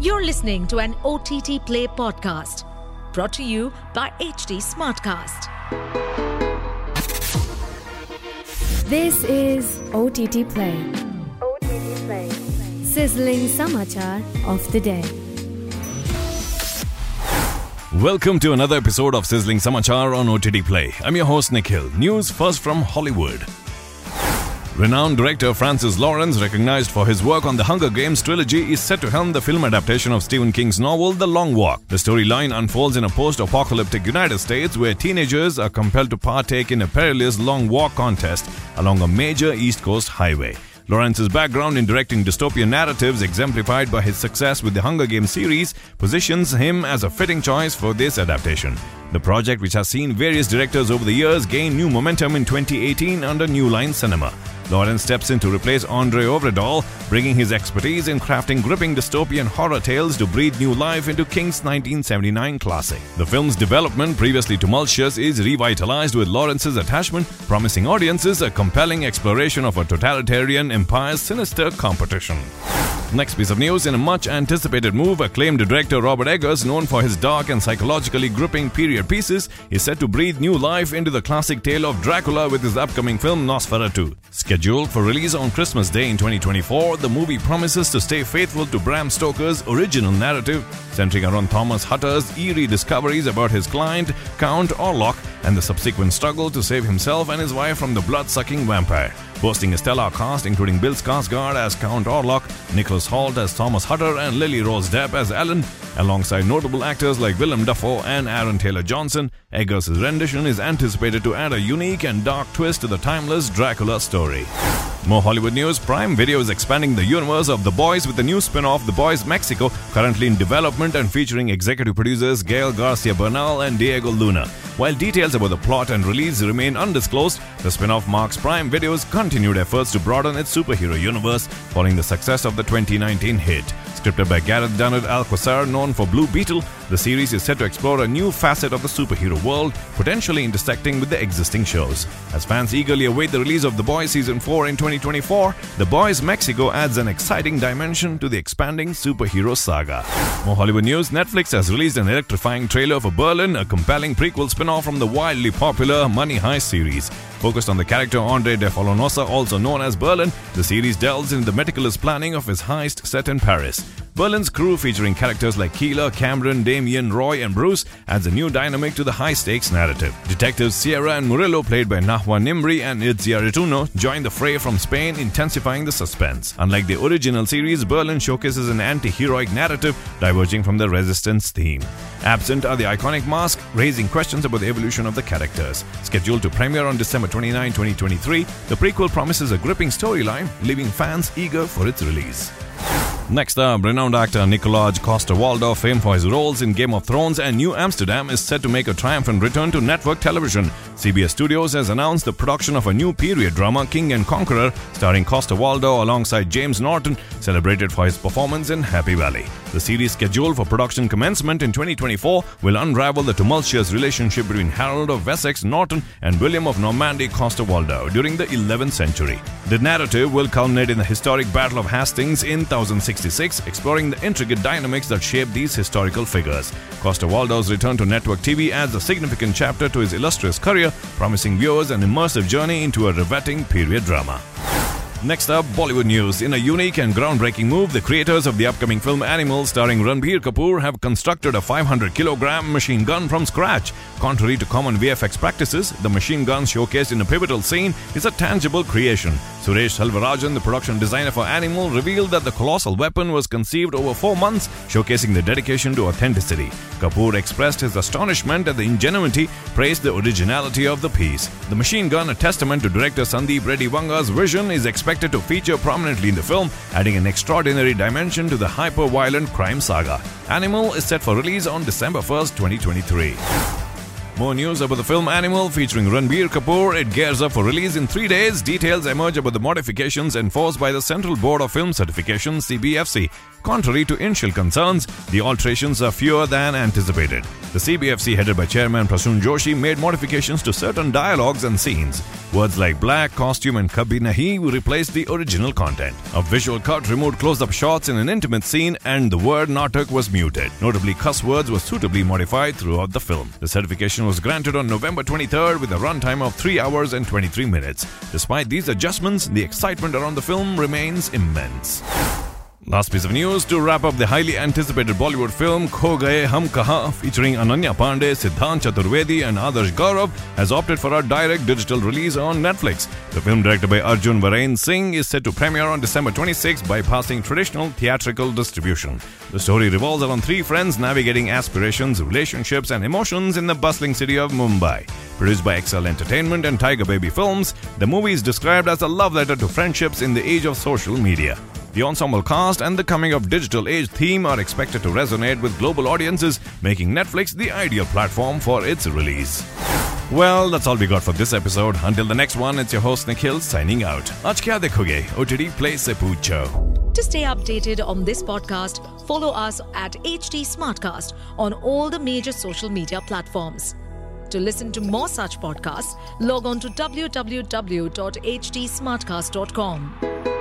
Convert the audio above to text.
You're listening to an OTT Play podcast brought to you by HT Smartcast. This is OTT Play. OTT Play. Sizzling Samachar of the day. Welcome to another episode of Sizzling Samachar on OTT Play. I'm your host Nikhil. News first from Hollywood. Renowned director Francis Lawrence, recognized for his work on the Hunger Games trilogy, is set to helm the film adaptation of Stephen King's novel The Long Walk. The storyline unfolds in a post-apocalyptic United States where teenagers are compelled to partake in a perilous long walk contest along a major East Coast highway. Lawrence's background in directing dystopian narratives, exemplified by his success with the Hunger Games series, positions him as a fitting choice for this adaptation. The project, which has seen various directors over the years, gain new momentum in 2018 under New Line Cinema. Lawrence steps in to replace Andre Ovredal, bringing his expertise in crafting gripping dystopian horror tales to breathe new life into King's 1979 classic. The film's development, previously tumultuous, is revitalized with Lawrence's attachment, promising audiences a compelling exploration of a totalitarian empire's sinister competition. Next piece of news in a much anticipated move, acclaimed director Robert Eggers, known for his dark and psychologically gripping period pieces, is set to breathe new life into the classic tale of Dracula with his upcoming film Nosferatu. Scheduled for release on Christmas Day in 2024, the movie promises to stay faithful to Bram Stoker's original narrative, centering around Thomas Hutter's eerie discoveries about his client, Count Orlok, and the subsequent struggle to save himself and his wife from the blood-sucking vampire. Boasting a stellar cast including Bill Skarsgård as Count Orlok, Nicholas Hoult as Thomas Hutter, and Lily Rose Depp as Ellen, alongside notable actors like Willem Dafoe and Aaron Taylor Johnson, Eggers' rendition is anticipated to add a unique and dark twist to the timeless Dracula story. More Hollywood news Prime Video is expanding the universe of The Boys with a new spin off, The Boys Mexico, currently in development and featuring executive producers Gael Garcia Bernal and Diego Luna. While details about the plot and release remain undisclosed, the spin off marks Prime Video's continued efforts to broaden its superhero universe following the success of the 2019 hit. Scripted by Gareth Dunnet Alcocer, known for Blue Beetle, the series is set to explore a new facet of the superhero world, potentially intersecting with the existing shows. As fans eagerly await the release of The Boys Season 4 in 2024, The Boys Mexico adds an exciting dimension to the expanding superhero saga. More Hollywood news Netflix has released an electrifying trailer for Berlin, a compelling prequel spin off from the wildly popular Money Heist series. Focused on the character Andre de Fonollosa, also known as Berlin, the series delves into the meticulous planning of his heist set in Paris. Berlin's crew, featuring characters like Keeler, Cameron, Damien, Roy, and Bruce, adds a new dynamic to the high stakes narrative. Detectives Sierra and Murillo, played by Najwa Nimri and Itziar Ituño, join the fray from Spain, intensifying the suspense. Unlike the original series, Berlin showcases an anti heroic narrative diverging from the resistance theme. Absent are the iconic mask, raising questions about the evolution of the characters. Scheduled to premiere on December 29, 2023, the prequel promises a gripping storyline, leaving fans eager for its release. Next up, renowned actor Nicolaj Coster-Waldau, famed for his roles in Game of Thrones and New Amsterdam, is set to make a triumphant return to network television. CBS Studios has announced the production of a new period drama, King and Conqueror, starring Coster-Waldau alongside James Norton, celebrated for his performance in Happy Valley. The series, scheduled for production commencement in 2024, will unravel the tumultuous relationship between Harold of Wessex Norton and William of Normandy Coster-Waldau during the 11th century. The narrative will culminate in the historic Battle of Hastings in 1066, exploring the intricate dynamics that shape these historical figures. Coster-Waldau's return to network TV adds a significant chapter to his illustrious career, promising viewers an immersive journey into a riveting period drama. Next up, Bollywood news. In a unique and groundbreaking move, the creators of the upcoming film Animal, starring Ranbir Kapoor, have constructed a 500 kilogram machine gun from scratch. Contrary to common VFX practices, the machine gun showcased in a pivotal scene is a tangible creation. Suresh Selvarajan, the production designer for Animal, revealed that the colossal weapon was conceived over four months, showcasing the dedication to authenticity. Kapoor expressed his astonishment at the ingenuity, praised the originality of the piece. The machine gun, a testament to director Sandeep Reddy Vanga's vision, is expected to feature prominently in the film, adding an extraordinary dimension to the hyper-violent crime saga. Animal is set for release on December 1st, 2023. More news about the film Animal featuring Ranbir Kapoor. It gears up for release in three days. Details emerge about the modifications enforced by the Central Board of Film Certification (CBFC). Contrary to initial concerns, the alterations are fewer than anticipated. The CBFC, headed by Chairman Prasoon Joshi, made modifications to certain dialogues and scenes. Words like black, costume, and kabhi nahi replaced the original content. A visual cut removed close up shots in an intimate scene, and the word natak was muted. Notably, cuss words were suitably modified throughout the film. The certification was granted on November 23rd with a runtime of 3 hours and 23 minutes. Despite these adjustments, the excitement around the film remains immense. Last piece of news to wrap up the highly anticipated Bollywood film Kho Gaye Hum Kahan featuring Ananya Pandey, Siddhant Chaturvedi and Adarsh Gaurav has opted for a direct digital release on Netflix. The film directed by Arjun Varain Singh is set to premiere on December 26 bypassing traditional theatrical distribution. The story revolves around three friends navigating aspirations, relationships and emotions in the bustling city of Mumbai. Produced by Excel Entertainment and Tiger Baby Films, the movie is described as a love letter to friendships in the age of social media. The ensemble cast and the coming of digital age theme are expected to resonate with global audiences, making Netflix the ideal platform for its release. Well, that's all we got for this episode. Until the next one, it's your host Nikhil signing out. Aaj kya dekhoge? OTT Play se poocho. To stay updated on this podcast, follow us at HT Smartcast on all the major social media platforms. To listen to more such podcasts, log on to www.htsmartcast.com.